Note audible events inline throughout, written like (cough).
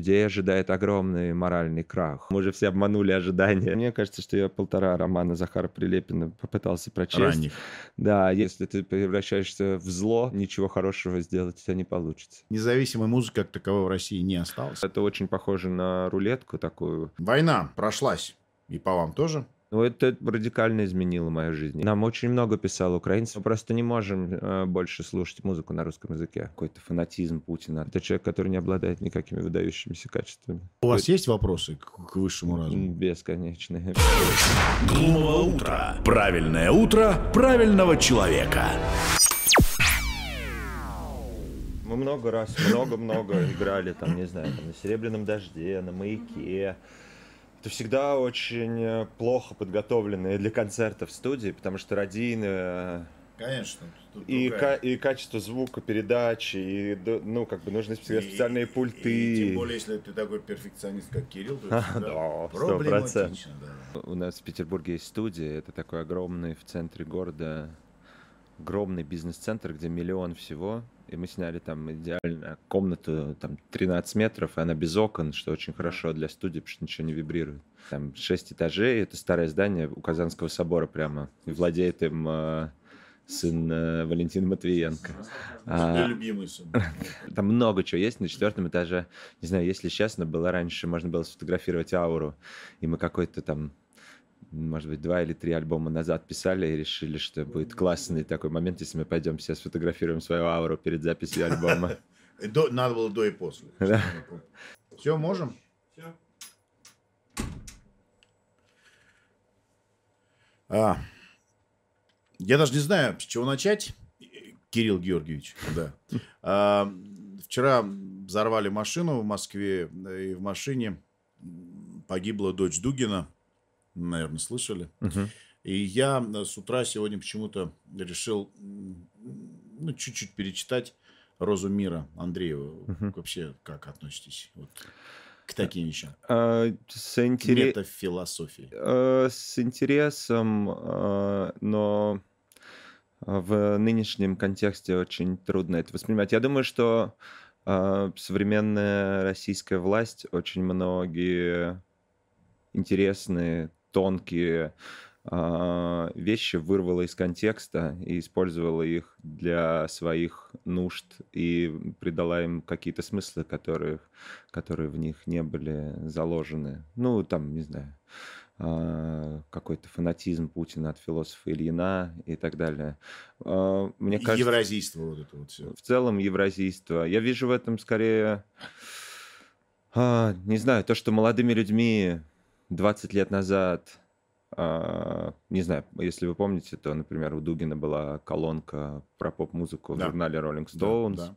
Людей ожидает огромный моральный крах. Мы уже все обманули ожидания. Мне кажется, что я полтора романа Захара Прилепина попытался прочесть. Ранних. Да, если ты превращаешься в зло, ничего хорошего сделать у тебя не получится. Независимой музыки как таковой в России не осталось. Это очень похоже на рулетку такую. Война прошлась. И по вам тоже? Ну, это радикально изменило мою жизнь. Нам очень много писал украинцев. Мы просто не можем э, больше слушать музыку на русском языке. Какой-то фанатизм Путина. Это человек, который не обладает никакими выдающимися качествами. У вас есть вопросы к, к высшему разуму? Бесконечные. Глумовое утро. Правильное утро правильного человека. Мы много раз, много-много играли, там, не знаю, там, на «Серебряном дожде», на «Маяке», это всегда очень э, плохо подготовленные для концертов студии, потому что радийно э, Конечно. И, ка- и качество звука, передачи, и, ну, как бы нужны всегда специальные и, пульты. И, и, тем более, если ты такой перфекционист, как Кирилл, то это (laughs) да, проблематично. Да. У нас в Петербурге есть студия, это такой огромный в центре города, огромный бизнес-центр, где миллион всего, и мы сняли там идеально комнату, там 13 метров, и она без окон, что очень хорошо для студии, потому что ничего не вибрирует. Там 6 этажей, это старое здание у Казанского собора прямо, и владеет им э, сын э, Валентина Матвиенко. А, любимый сын. (laughs) Там много чего есть на четвертом этаже. Не знаю, если честно, было раньше, можно было сфотографировать ауру, и мы какой-то там может быть, два или три альбома назад писали и решили, что будет классный такой момент, если мы пойдем все сфотографируем свою ауру перед записью альбома. (laughs) Надо было до и после. (laughs) Все, можем? Все. А, я даже не знаю, с чего начать. Кирилл Георгиевич, да. А, вчера взорвали машину в Москве, и в машине погибла дочь Дугина наверное, слышали. Угу. И я э, с утра сегодня почему-то решил ну, чуть-чуть перечитать «Розу мира» Андреева. Угу. Вообще, как относитесь вот, к таким вещам? А, с интерес... Метафилософии. А, с интересом, а, но в нынешнем контексте очень трудно это воспринимать. Я думаю, что а, современная российская власть очень многие интересные тонкие а, вещи вырвала из контекста и использовала их для своих нужд и придала им какие-то смыслы, которые, которые в них не были заложены. Ну, там, не знаю, а, какой-то фанатизм Путина от философа Ильина и так далее. А, мне кажется, евразийство вот это вот все. В целом евразийство. Я вижу в этом скорее, не знаю, то, что молодыми людьми 20 лет назад, а, не знаю, если вы помните, то, например, у Дугина была колонка про поп-музыку да. в журнале Rolling Stones. Да,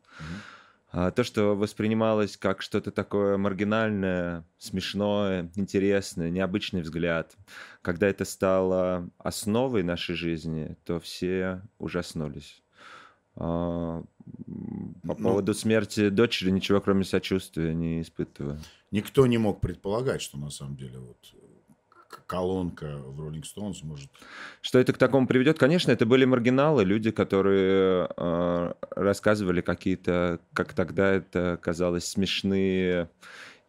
да. То, что воспринималось как что-то такое маргинальное, смешное, интересное, необычный взгляд, когда это стало основой нашей жизни, то все ужаснулись. По ну, поводу смерти дочери ничего, кроме сочувствия, не испытываю. Никто не мог предполагать, что на самом деле вот колонка в Rolling Stones может... Что это к такому приведет? Конечно, это были маргиналы, люди, которые э, рассказывали какие-то, как тогда это казалось, смешные,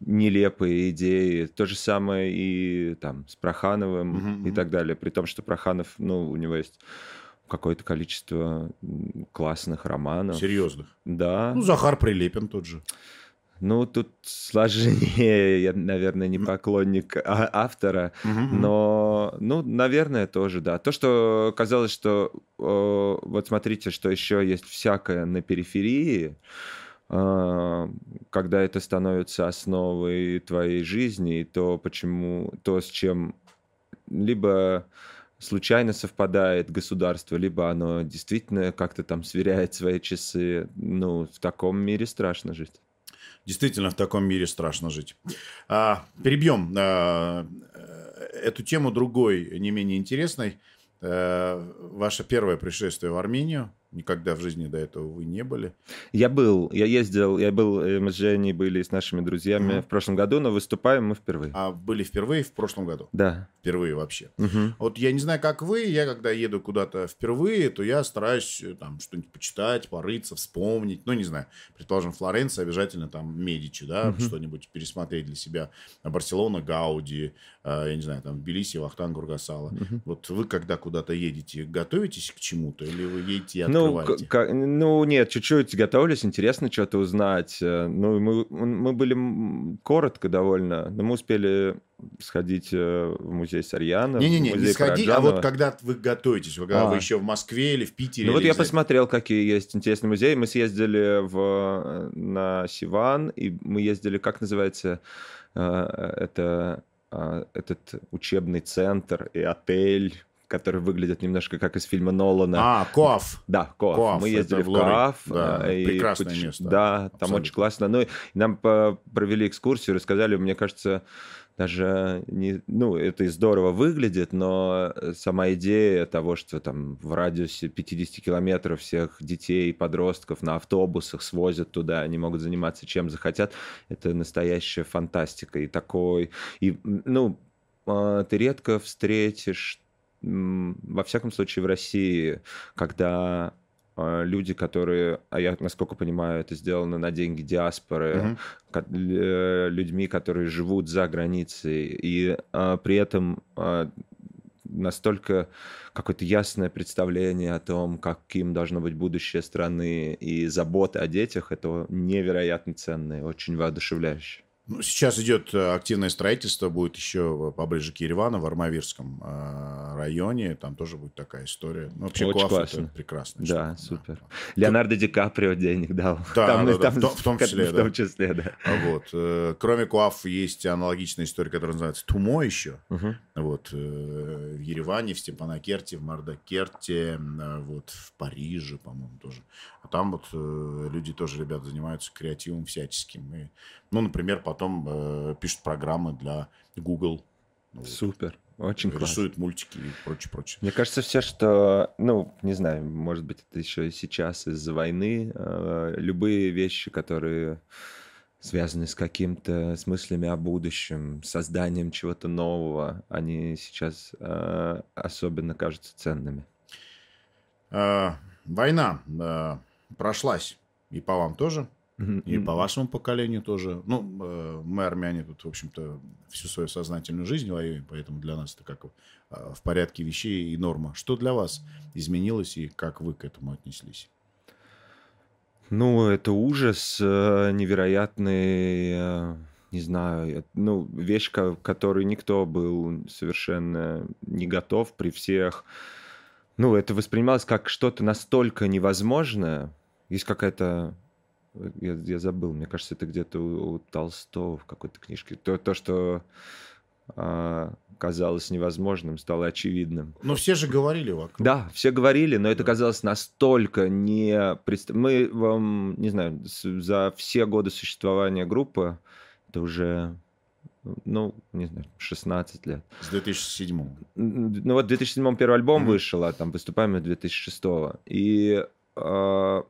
нелепые идеи. То же самое и там с Прохановым uh-huh, и так далее. При том, что Проханов, ну, у него есть какое-то количество классных романов. Серьезных? Да. Ну, Захар Прилепин тот же. Ну, тут сложнее, (laughs) я, наверное, не поклонник а- автора, угу. но, ну, наверное, тоже, да. То, что казалось, что, э, вот смотрите, что еще есть всякое на периферии, э, когда это становится основой твоей жизни, то почему, то с чем либо случайно совпадает государство, либо оно действительно как-то там сверяет свои часы. Ну, в таком мире страшно жить. Действительно, в таком мире страшно жить. А, перебьем а, эту тему другой, не менее интересной. А, ваше первое пришествие в Армению, Никогда в жизни до этого вы не были. Я был, я ездил, я был, э, мы с Женей были с нашими друзьями Мгм. в прошлом году, но выступаем мы впервые. А были впервые в прошлом году? Да. Впервые вообще. Мгм. Вот я не знаю, как вы, я когда еду куда-то впервые, то я стараюсь э, там что-нибудь почитать, порыться, вспомнить. Ну, не знаю, предположим, Флоренция, обязательно там Медичи, да, Мгм. что-нибудь пересмотреть для себя. Барселона, Гауди, э, я не знаю, там Тбилиси, Вахтан, Гургасала. Мгм. Вот вы, когда куда-то едете, готовитесь к чему-то или вы едете и Ну, открываете? к- ка- ну, нет, чуть-чуть готовились, интересно что-то узнать. Э, Ну, мы, мы были коротко довольно, но мы успели сходить э, в музей Сарьяна, Не-не-не, не сходи, а вот когда вы готовитесь, когда А. вы еще в Москве или в Питере. Ну вот я знаю, посмотрел, какие есть интересные музеи. Мы съездили в, на Сиван, и мы ездили, как называется, э, это, э, этот учебный центр и отель, который выглядит немножко как из фильма Нолана. А, Коаф. Да, Коаф. Коаф, Мы ездили в. Коаф. Да, э, и прекрасное путеше- место. Да, там Абсолютно. очень классно. Ну, и нам по- провели экскурсию, рассказали, мне кажется, даже не, ну, это и здорово выглядит, но сама идея того, что там в радиусе 50 километров всех детей, подростков на автобусах свозят туда, они могут заниматься чем захотят, это настоящая фантастика. И такой, и, ну, а, ты редко встретишь, во всяком случае в России, когда а, люди, которые, а я, насколько понимаю, это сделано на деньги диаспоры, э, людьми, которые живут за границей, и а, при этом а, настолько какое-то ясное представление о том, каким должно быть будущее страны и забота о детях, это невероятно ценно и очень воодушевляюще. Ну, сейчас идет э, активное строительство, будет еще поближе к Еревану, в Армавирском э, районе. Там тоже будет такая история. Ну, вообще, Очень Коаф классно. это прекрасно. Да, супер. Леонардо Ди Каприо денег дал. Да, да, да, там в том- в том числе, В да. том числе, да. Вот. э, Кроме Коаф есть аналогичная история, которая называется Тумо еще. Мгм. Вот. э, В Ереване, в Степанакерте, в Мардакерте, э, вот в Париже, по-моему, тоже. А там вот э, люди тоже, ребята, занимаются креативом всяческим. И, ну, например, потом э, пишут программы для Google. Вот. Супер. Очень классно. Рисуют мультики и прочее, прочее. Мне кажется, все, что, ну, не знаю, может быть, это еще и сейчас из-за войны, э, любые вещи, которые связаны с каким-то, с мыслями о будущем, созданием чего-то нового, они сейчас э, особенно кажутся ценными. Э, Война э, прошлась и по вам тоже, и по вашему поколению тоже. Ну, э, мы, армяне, тут, в общем-то, всю свою сознательную жизнь воюем, поэтому для нас это как э, в порядке вещей и норма. Что для вас изменилось и как вы к этому отнеслись? Ну, это ужас э, невероятный, э, не знаю, ну, вещь, к которой никто был совершенно не готов при всех. Ну, это воспринималось как что-то настолько невозможное. Есть какая-то... э, Я, я забыл, мне кажется, это где-то у, у Толстого в какой-то книжке. То, то что а, казалось невозможным, стало очевидным. Ну, все же говорили вокруг. Да, все говорили, но это казалось настолько не... Мы вам, не знаю, с- за все годы существования группы, это уже, ну, не знаю, 16 лет. С 2007 М, Ну вот в 2007 первый альбом Мгм. вышел, а там выступаем мы 2006. И а,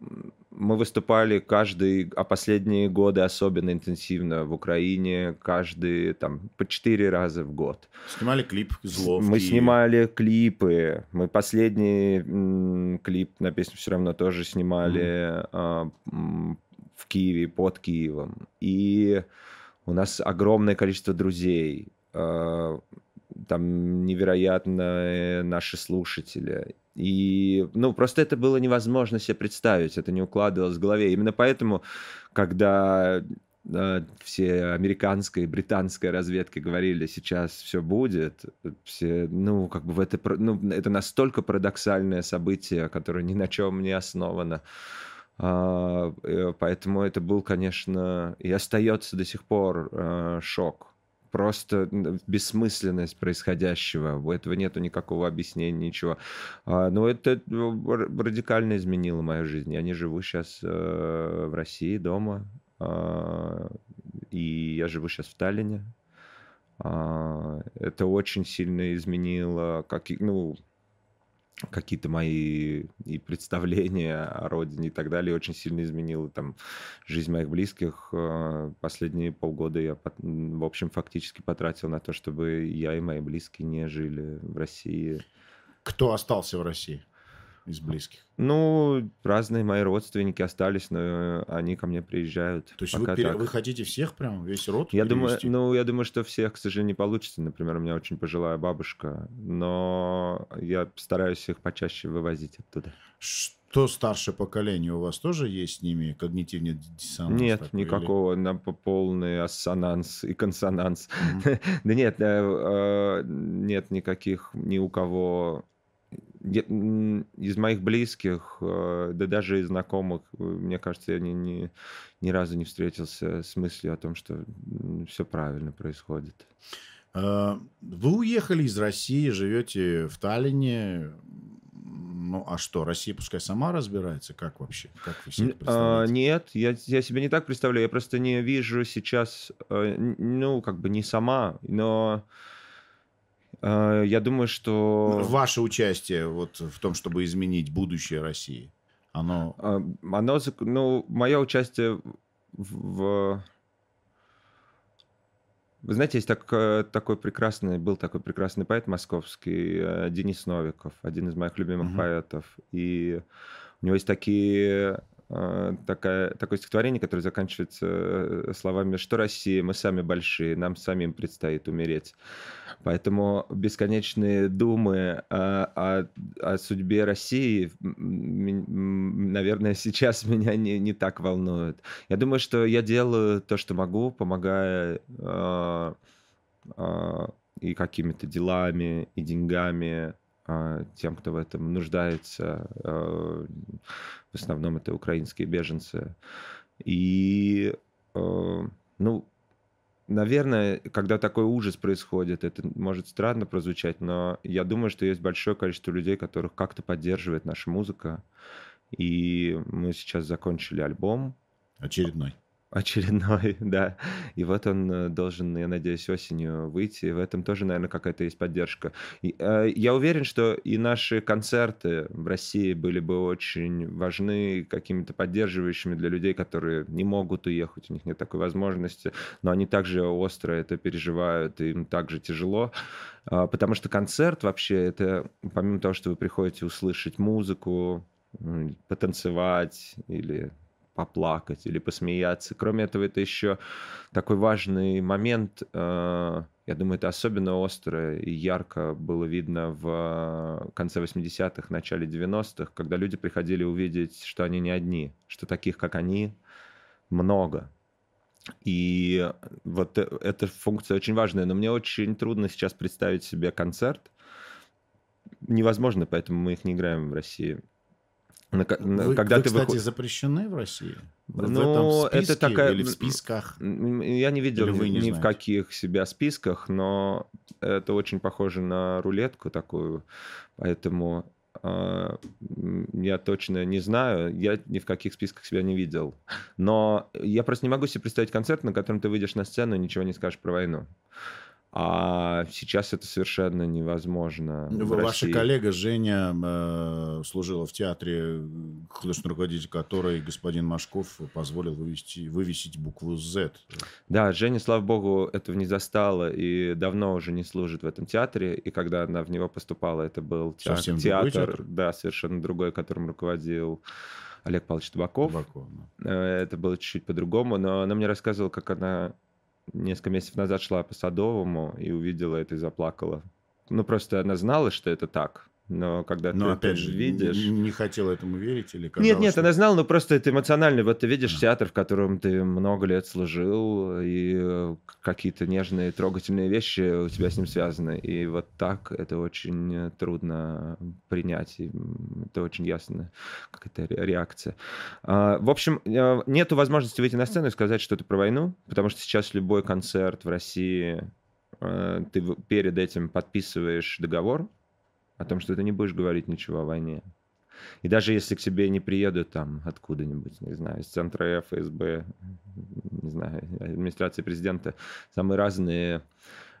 м, мы выступали каждый, а последние годы особенно интенсивно в Украине, каждый там по четыре раза в год. Снимали клип «Зло» Мы Киеве. снимали клипы. Мы последний м, клип на песню все равно тоже снимали а, м, в Киеве, под Киевом. И у нас огромное количество друзей. а, Там невероятно наши слушатели. И, ну, просто это было невозможно себе представить, это не укладывалось в голове. Именно поэтому, когда э, все американская и британская разведки говорили, сейчас все будет, все, ну, как бы в это, ну, это настолько парадоксальное событие, которое ни на чем не основано. А, э, Поэтому это был, конечно, и остается до сих пор э, шок. Просто бессмысленность происходящего. У этого нету никакого объяснения, ничего. А, Но это ну, радикально изменило мою жизнь. Я не живу сейчас в России дома. а, И я живу сейчас в Таллине. А, Это очень сильно изменило, как, ну, какие-то мои и представления о родине и так далее очень сильно изменило там жизнь моих близких. Э, последние полгода я, в общем, фактически потратил на то, чтобы я и мои близкие не жили в России. Кто остался в России? Из близких? Ну, разные мои родственники остались, но они ко мне приезжают. То есть вы, пере... вы хотите всех прям, весь род я думаю, Ну, я думаю, что всех, к сожалению, не получится. Например, у меня очень пожилая бабушка, но я стараюсь их почаще вывозить оттуда. Что старшее поколение у вас тоже есть с ними когнитивный диссонанс? Нет, такой, никакого, или... на полный ассонанс и консонанс. Mm-hmm. (laughs) да нет, э, э, нет никаких ни у кого из моих близких, э, да даже из знакомых, э, мне кажется, я ни, ни, ни разу не встретился с мыслью о том, что все правильно происходит. А, вы уехали из России, живете в Таллине. Ну, а что, Россия пускай сама разбирается? Как вообще? Как вы себе а, Нет, я, я себе не так представляю. Я просто не вижу сейчас, э, ну, как бы не сама, но я думаю, что... Ваше участие вот в том, чтобы изменить будущее России, оно... А, оно, ну, мое участие в... Вы знаете, есть так, э, такой прекрасный, был такой прекрасный поэт московский, э, Денис Новиков, один из моих любимых uh-huh. поэтов. И у него есть такие такая, такое стихотворение, которое заканчивается э, словами «Что Россия? Мы сами большие, нам самим предстоит умереть». Поэтому бесконечные думы о, о, о судьбе России, наверное, (laughs) сейчас меня не, не так волнуют. Я думаю, что я делаю то, что могу, помогая э, э, и какими-то делами, и деньгами, а, тем, кто в этом нуждается. А, в основном это украинские беженцы. И, а, ну, наверное, когда такой ужас происходит, это может странно прозвучать, но я думаю, что есть большое количество людей, которых как-то поддерживает наша музыка. И мы сейчас закончили альбом. Очередной очередной, (laughs) да. И вот он э, должен, я надеюсь, осенью выйти. В этом тоже, наверное, какая-то есть поддержка. И, э, я уверен, что и наши концерты в России были бы очень важны какими-то поддерживающими для людей, которые не могут уехать, у них нет такой возможности, но они также остро это переживают, им также тяжело. Э, потому что концерт вообще это, помимо того, что вы приходите услышать музыку, потанцевать или поплакать или посмеяться. Кроме этого, это еще такой важный момент. Э, я думаю, это особенно остро и ярко было видно в конце 80-х, начале 90-х, когда люди приходили увидеть, что они не одни, что таких, как они, много. И вот э, эта функция очень важная, но мне очень трудно сейчас представить себе концерт. Невозможно, поэтому мы их не играем в России. На, вы, когда вы, ты кстати, выход... запрещены в России? В ну, списке это такая... или в списках? Я не видел ни, не ни в каких себя списках, но это очень похоже на рулетку такую, поэтому э, я точно не знаю, я ни в каких списках себя не видел. Но я просто не могу себе представить концерт, на котором ты выйдешь на сцену и ничего не скажешь про войну. А сейчас это совершенно невозможно. Ваша коллега Женя э, служила в театре, художественный руководитель которой господин Машков позволил вывести, вывесить букву Z. Да, Женя, слава богу, этого не застала и давно уже не служит в этом театре. И когда она в него поступала, это был театр, Совсем театр, театр, да, совершенно другой, которым руководил Олег Павлович Табаков. Табаков да. Э, это было чуть-чуть по-другому, но она мне рассказывала, как она несколько месяцев назад шла по Садовому и увидела это и заплакала. Ну, просто она знала, что это так но когда но, ты опять это же, видишь... Не хотела этому верить или казалось, Нет, нет, что... она знала, но просто это эмоционально. Вот ты видишь да. театр, в котором ты много лет служил, и э, какие-то нежные, трогательные вещи у тебя с ним связаны. И вот так это очень трудно принять. И это очень ясно, какая-то реакция. А, в общем, э, нету возможности выйти на сцену и сказать что-то про войну, потому что сейчас любой концерт в России э, ты перед этим подписываешь договор, о том, что ты не будешь говорить ничего о войне. И даже если к тебе не приедут там откуда-нибудь, не знаю, из центра ФСБ, не знаю, администрации президента, самые разные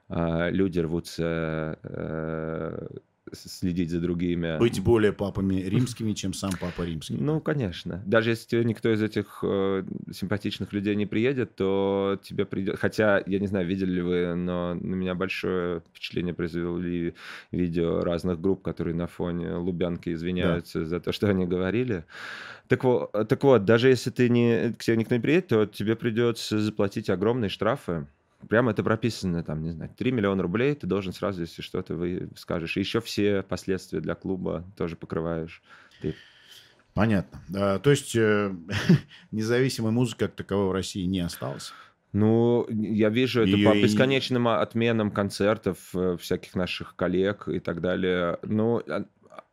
э, люди рвутся э, следить за другими. Быть более папами римскими, чем сам папа римский. Ну, конечно. Даже если тебе никто из этих э, симпатичных людей не приедет, то тебе придет... Хотя, я не знаю, видели ли вы, но на меня большое впечатление произвели видео разных групп, которые на фоне Лубянки извиняются да. за то, что они говорили. Так вот, так вот, даже если ты не, к тебе никто не приедет, то тебе придется заплатить огромные штрафы Прямо это прописано, там, не знаю, 3 миллиона рублей ты должен сразу, если что-то вы скажешь. И еще все последствия для клуба тоже покрываешь. Ты... Понятно. А, то есть э, (laughs) независимой музыки как таковой в России не осталось? Ну, я вижу это Ее по бесконечным отменам концертов э, всяких наших коллег и так далее. Ну, а,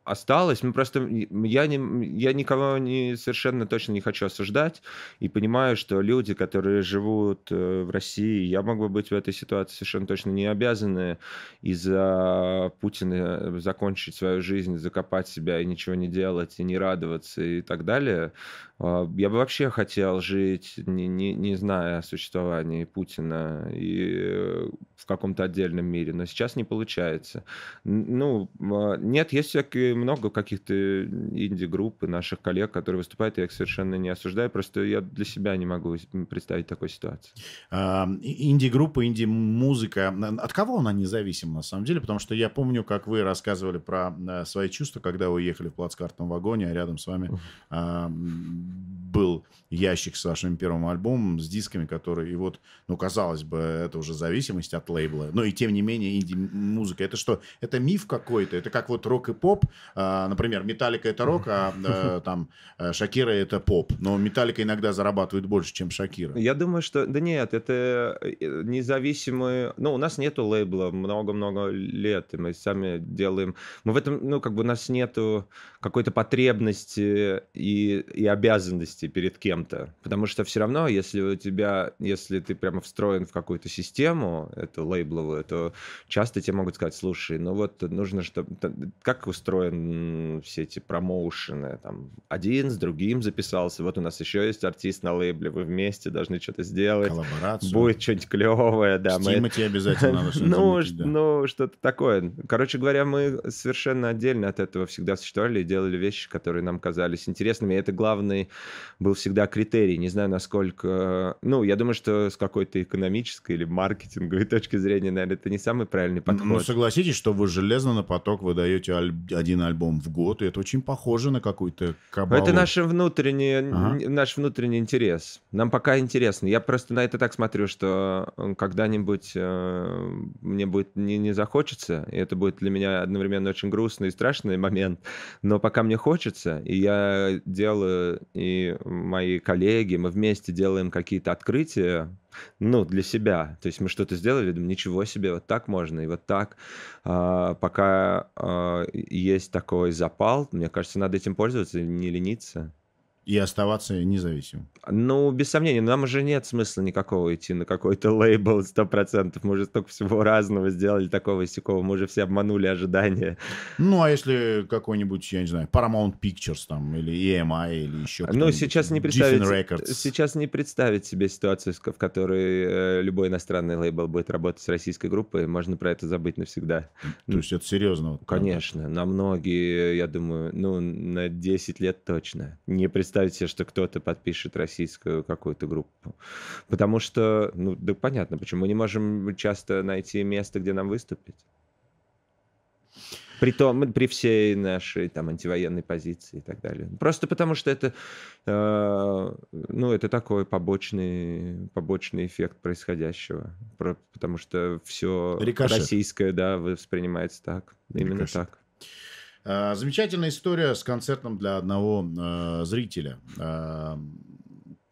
осталось. Мы просто я не я никого не совершенно точно не хочу осуждать и понимаю, что люди, которые живут э, в России, я могу быть в этой ситуации совершенно точно не обязаны из-за Путина закончить свою жизнь, закопать себя и ничего не делать и не радоваться и так далее. А, я бы вообще хотел жить, не, не, не зная о существовании Путина и в каком-то отдельном мире, но сейчас не получается. Ну, а, нет, есть всякие много каких-то инди-групп и наших коллег, которые выступают, я их совершенно не осуждаю, просто я для себя не могу представить такой ситуации. А, инди-группа, инди-музыка, от кого она независима на самом деле? Потому что я помню, как вы рассказывали про свои чувства, когда вы ехали в плацкартном вагоне, а рядом с вами был ящик с вашим первым альбомом, с дисками, которые, и вот, ну, казалось бы, это уже зависимость от лейбла, но и тем не менее инди-музыка, это что, это миф какой-то, это как вот рок и поп, а, например, Металлика это рок, а, а там э, Шакира это поп, но Металлика иногда зарабатывает больше, чем Шакира. Я думаю, что, да нет, это э, независимые, ну, у нас нету лейбла много-много лет, и мы сами делаем, мы в этом, ну, как бы у нас нету какой-то потребности и, и обязанности перед кем-то. Потому что все равно, если у тебя, если ты прямо встроен в какую-то систему, эту лейбловую, то часто тебе могут сказать, слушай, ну вот нужно, чтобы... Как устроен все эти промоушены? Там один с другим записался, вот у нас еще есть артист на лейбле, вы вместе должны что-то сделать. Коллаборацию. Будет что-нибудь клевое, да. С мы... обязательно надо (laughs) Ну, ну, что-то такое. Короче говоря, мы совершенно отдельно от этого всегда существовали делали вещи, которые нам казались интересными. И это главный был всегда критерий. Не знаю, насколько... Ну, я думаю, что с какой-то экономической или маркетинговой (laughs) точки зрения, наверное, это не самый правильный ну, подход. Ну, согласитесь, что вы железно на поток выдаете аль- один альбом в год, и это очень похоже на какой-то кабалу. Это наш внутренний, ага. наш внутренний интерес. Нам пока интересно. Я просто на это так смотрю, что э, когда-нибудь э, мне будет не, не захочется, и это будет для меня одновременно очень грустный и страшный момент, но пока мне хочется, и я делаю, и мои коллеги, мы вместе делаем какие-то открытия, ну, для себя. То есть мы что-то сделали, думаю, ничего себе, вот так можно, и вот так. А, пока а, есть такой запал, мне кажется, надо этим пользоваться, не лениться. И оставаться независимым. Ну, без сомнения, нам уже нет смысла никакого идти на какой-то лейбл 100%. Мы уже столько всего разного сделали, такого и сякого. Мы уже все обманули ожидания. Ну, а если какой-нибудь, я не знаю, Paramount Pictures там, или EMI, или еще Ну, сейчас не представить, сейчас не представить себе ситуацию, в которой э, любой иностранный лейбл будет работать с российской группой. Можно про это забыть навсегда. То есть это серьезно? Конечно. На многие, я думаю, ну, на 10 лет точно. Не представить себе, что кто-то подпишет российскую какую-то группу. Потому что, ну, да понятно, почему мы не можем часто найти место, где нам выступить. При том, при всей нашей там антивоенной позиции и так далее. Просто потому что это, э, ну, это такой побочный, побочный эффект происходящего. Про, потому что все Рикошет. российское, да, воспринимается так. Именно Рикошет. так. А, замечательная история с концертом для одного э, зрителя. А,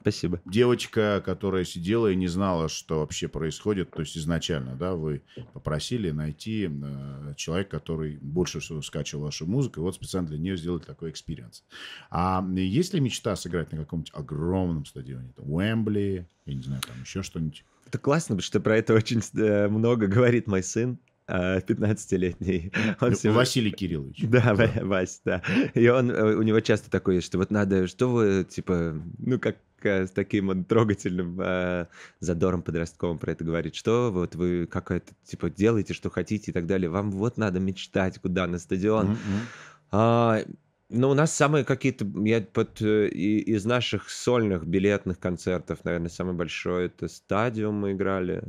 Спасибо. Девочка, которая сидела и не знала, что вообще происходит, то есть изначально, да, вы попросили найти э, человека, который больше всего скачивал вашу музыку, и вот специально для нее сделать такой experience. А есть ли мечта сыграть на каком-нибудь огромном стадионе? Там, Уэмбли, я не знаю, там еще что-нибудь? Это классно, потому что про это очень э, много говорит мой сын. Э, 15-летний. (laughs) Он всё- Василий Кириллович. (laughs) Да, Ва- Вась, да. И он, э, у него часто такое что вот надо, что вы, типа, ну, как э, с таким вот трогательным э, задором подростковым про это говорит, что вот вы какое-то, типа, делаете, что хотите и так далее. Вам вот надо мечтать, куда, на стадион. Мгм. А, ну, у нас самые какие-то, я под, э, из наших сольных билетных концертов, наверное, самый большой это стадиум мы играли.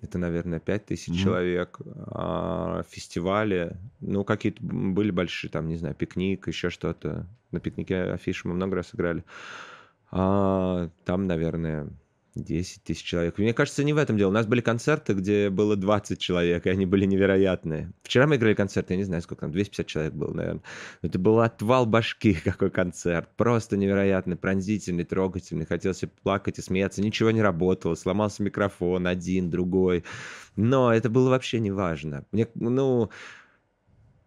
Это, наверное, 5000 Мгм. человек. А, фестивали, ну, какие-то были большие, там, не знаю, пикник, еще что-то. На пикнике афиши мы много раз играли. А, там, наверное, 10 тысяч человек. Мне кажется, не в этом дело. У нас были концерты, где было 20 человек, и они были невероятные. Вчера мы играли концерт, я не знаю, сколько там, 250 человек было, наверное. Это был отвал башки, (laughs) какой концерт. Просто невероятный, пронзительный, трогательный. Хотелось плакать, и смеяться. Ничего не работало. Сломался микрофон один, другой. Но это было вообще не важно. Мне, ну,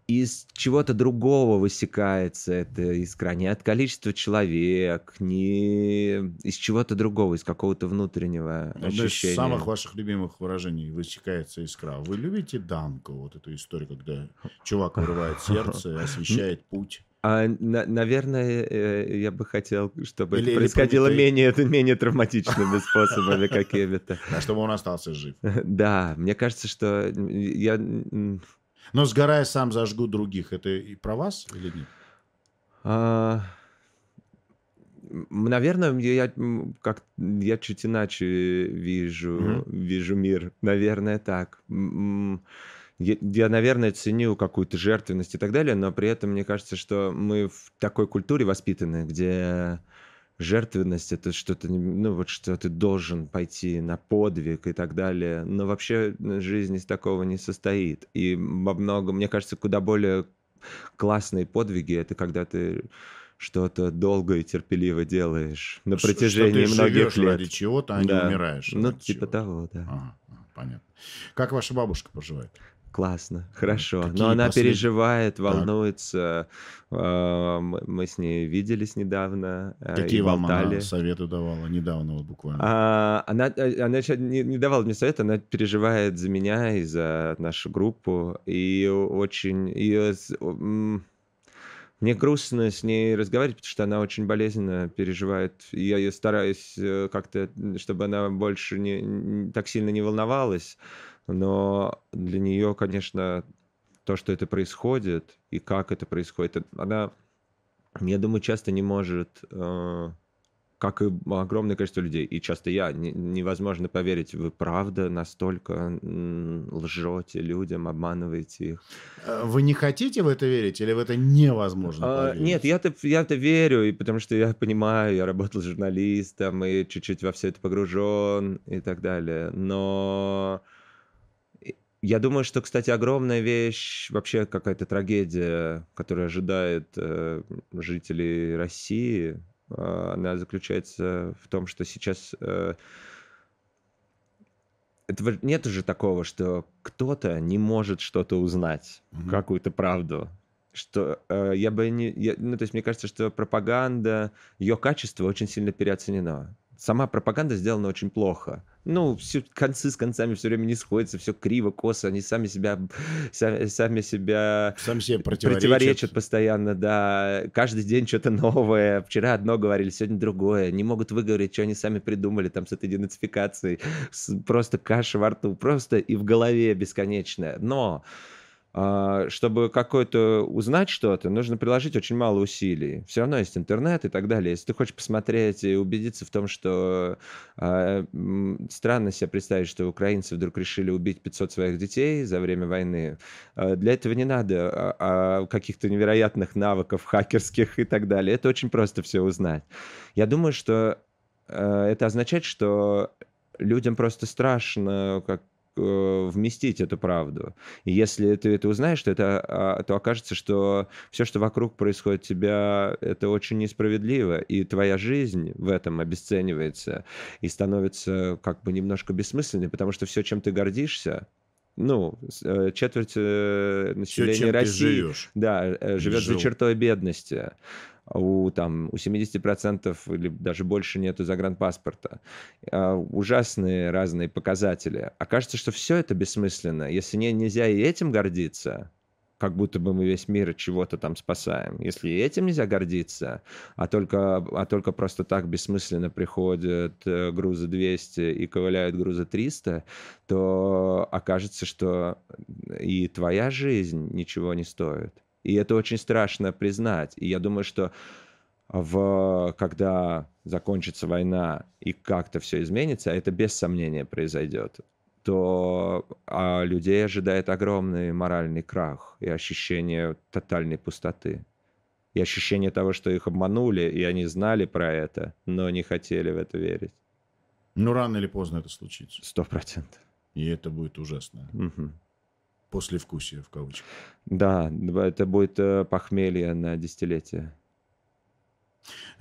из чего-то другого высекается эта искра. Не от количества человек, не из чего-то другого, из какого-то внутреннего из ощущения. самых ваших любимых выражений высекается искра. Вы любите Данко, вот эту историю, когда чувак вырывает (laughs) сердце освещает путь? А, на- наверное, э, я бы хотел, чтобы Или- это или происходило понятые- менее, (laughs) менее травматичными способами какими-то. А чтобы он остался жив. (laughs) Да, мне кажется, что я... Но сгорая сам зажгу других, это и про вас или нет? а, Наверное, я как я чуть иначе вижу, вижу мир. Наверное, так. Я, я, наверное, ценю какую-то жертвенность и так далее, но при этом мне кажется, что мы в такой культуре воспитаны, где жертвенность это что-то, ну вот что ты должен пойти на подвиг и так далее. Но вообще жизнь из такого не состоит. И во многом, мне кажется, куда более классные подвиги это когда ты что-то долго и терпеливо делаешь на протяжении что ты многих лет. ради чего-то, а Да. не умираешь. Ну, типа чего-то. того, да. Ага, ага, понятно. Как ваша бабушка поживает? Классно, хорошо. какие Но она послед- переживает, волнуется. А, Мы с ней виделись недавно э, Какие и вам она советы давала? Недавно вот буквально. А, она, э, она ещё не, не давала мне совета, она переживает за меня и за нашу группу. И очень... м, мне грустно с ней разговаривать, потому что она очень болезненно переживает. И я ее стараюсь э, как-то, чтобы она больше не, так сильно не волновалась. Но для нее, конечно, то, что это происходит и как это происходит, она, я думаю, часто не может э, как и огромное количество людей, и часто я, не- невозможно поверить, вы правда настолько лжете людям, обманываете их. Э, Вы не хотите в это верить или в это невозможно А, поверить? нет, я-то, я-то верю, и потому что я понимаю, я работал журналистом, и чуть-чуть во все это погружен, и так далее. Но я думаю, что, кстати, огромная вещь, вообще какая-то трагедия, которая ожидает э, жителей России, э, она заключается в том, что сейчас э, этого нет уже такого, что кто-то не может что-то узнать, Мгм. какую-то правду. Что э, я бы не... я- ну, то есть мне кажется, что пропаганда, ее качество очень сильно переоценено. Сама пропаганда сделана очень плохо. Ну, все, концы с концами все время не сходятся, все криво, косо, они сами себя, сами, сами себя Сам себе противоречит. противоречат постоянно, да. Каждый день что-то новое. Вчера одно говорили, сегодня другое. Не могут выговорить, что они сами придумали там с этой денацификацией. С- Просто каша во рту, просто и в голове бесконечная. Но чтобы какое-то узнать что-то, нужно приложить очень мало усилий. Все равно есть интернет и так далее. Если ты хочешь посмотреть и убедиться в том, что а, м, странно себе представить, что украинцы вдруг решили убить 500 своих детей за время войны, а, Для этого не надо а, а, каких-то невероятных навыков хакерских и так далее. Это очень просто все узнать. Я думаю, что э, это означает, что людям просто страшно как э, вместить эту правду. И если ты это узнаешь, то, это, а, то окажется, что все, что вокруг происходит у тебя, это очень несправедливо, и твоя жизнь в этом обесценивается и становится как бы немножко бессмысленной, потому что все, чем ты гордишься, ну, э, четверть э, Все, населения ты России да, э, живет за Жил. чертой бедности. У, там, у 70% или даже больше нету загранпаспорта. А, ужасные разные показатели. Окажется, что все это бессмысленно. Если не, нельзя и этим гордиться, как будто бы мы весь мир чего-то там спасаем. Если этим нельзя гордиться, а только, а только просто так бессмысленно приходят э, грузы 200 и ковыляют грузы 300, то окажется, что и твоя жизнь ничего не стоит. И это очень страшно признать. И я думаю, что в, когда закончится война и как-то все изменится, а это без сомнения произойдет, то а людей ожидает огромный моральный крах и ощущение тотальной пустоты. И ощущение того, что их обманули, и они знали про это, но не хотели в это верить. Ну, рано или поздно это случится. Сто процентов. И это будет ужасно. Угу. Послевкусие, в кавычках. Да, это будет э, похмелье на десятилетие.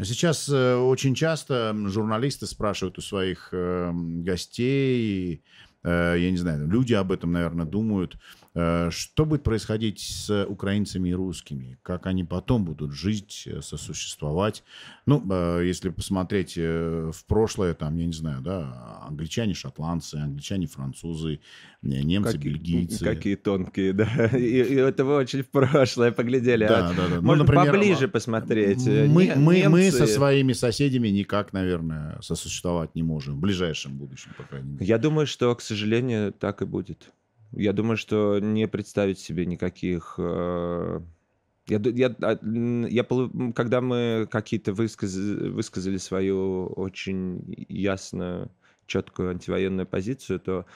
Сейчас э, очень часто журналисты спрашивают у своих э, гостей, Э, я не знаю, люди об этом, наверное, думают. Э, что будет происходить с украинцами и русскими? Как они потом будут жить, э, сосуществовать? Ну, если посмотреть в прошлое, там, я не знаю, да, англичане, шотландцы, англичане, французы, немцы, как, бельгийцы. Какие тонкие, да. (laughs) И, и это вы очень в прошлое поглядели. Да, а да, да. Можно ну, например, поближе посмотреть. Мы, мы, мы со своими соседями никак, наверное, сосуществовать не можем. В ближайшем будущем, по крайней мере. Я думаю, что, к сожалению, так и будет. Я думаю, что не представить себе никаких... Э, я, я, а, я, когда мы какие-то высказ, высказали свою очень ясную, четкую антивоенную позицию, то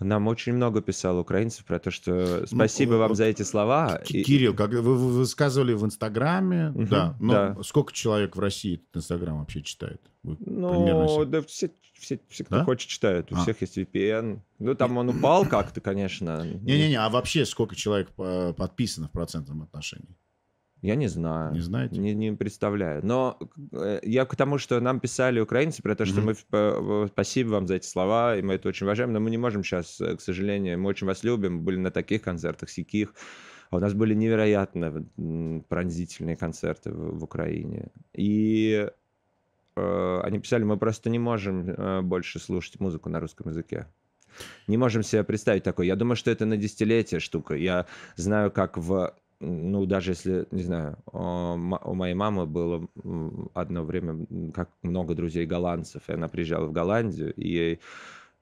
нам очень много писал украинцев про то, что спасибо ну, вам за эти слова. Кирилл, как вы высказывали в Инстаграме, угу, да, но да. сколько человек в России этот Инстаграм вообще читает? Вы ну, да все, все, все, кто да? хочет, читают. У а. всех есть VPN. Ну, там он упал как-то, конечно. Не-не-не, а вообще сколько человек подписано в процентном отношении? Я не знаю. Не знаете? Не, не представляю. Но э, я к тому, что нам писали украинцы про то, что mm-hmm. мы спасибо вам за эти слова, и мы это очень уважаем, но мы не можем сейчас, э, к сожалению, мы очень вас любим, мы были на таких концертах, сяких. А у нас были невероятно пронзительные концерты в, в Украине. И э, они писали, мы просто не можем э, больше слушать музыку на русском языке. Не можем себе представить такое. Я думаю, что это на десятилетие штука. Я знаю, как в ну, даже если, не знаю, у моей мамы было одно время, как много друзей голландцев, и она приезжала в Голландию, и ей,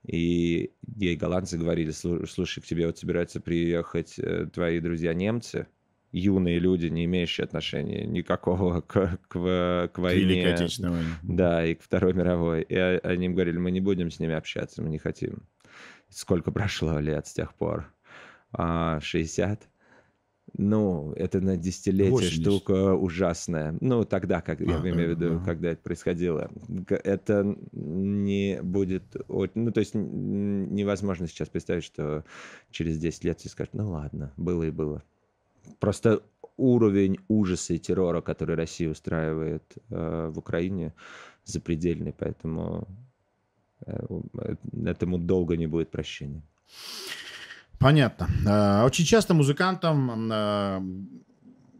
и ей голландцы говорили, слушай, к тебе вот собираются приехать э, твои друзья-немцы, юные люди, не имеющие отношения никакого к, к, к войне. К войне. Да, и к Второй мировой. И они им говорили, мы не будем с ними общаться, мы не хотим. Сколько прошло лет с тех пор? 60? А, ну, это на десятилетие 80. штука ужасная. Ну, тогда, как а, я имею в виду, ага. когда это происходило. Это не будет... Ну, то есть невозможно сейчас представить, что через 10 лет все скажут, ну ладно, было и было. Просто уровень ужаса и террора, который Россия устраивает э, в Украине, запредельный, поэтому э, этому долго не будет прощения. Понятно. А, очень часто музыкантам а,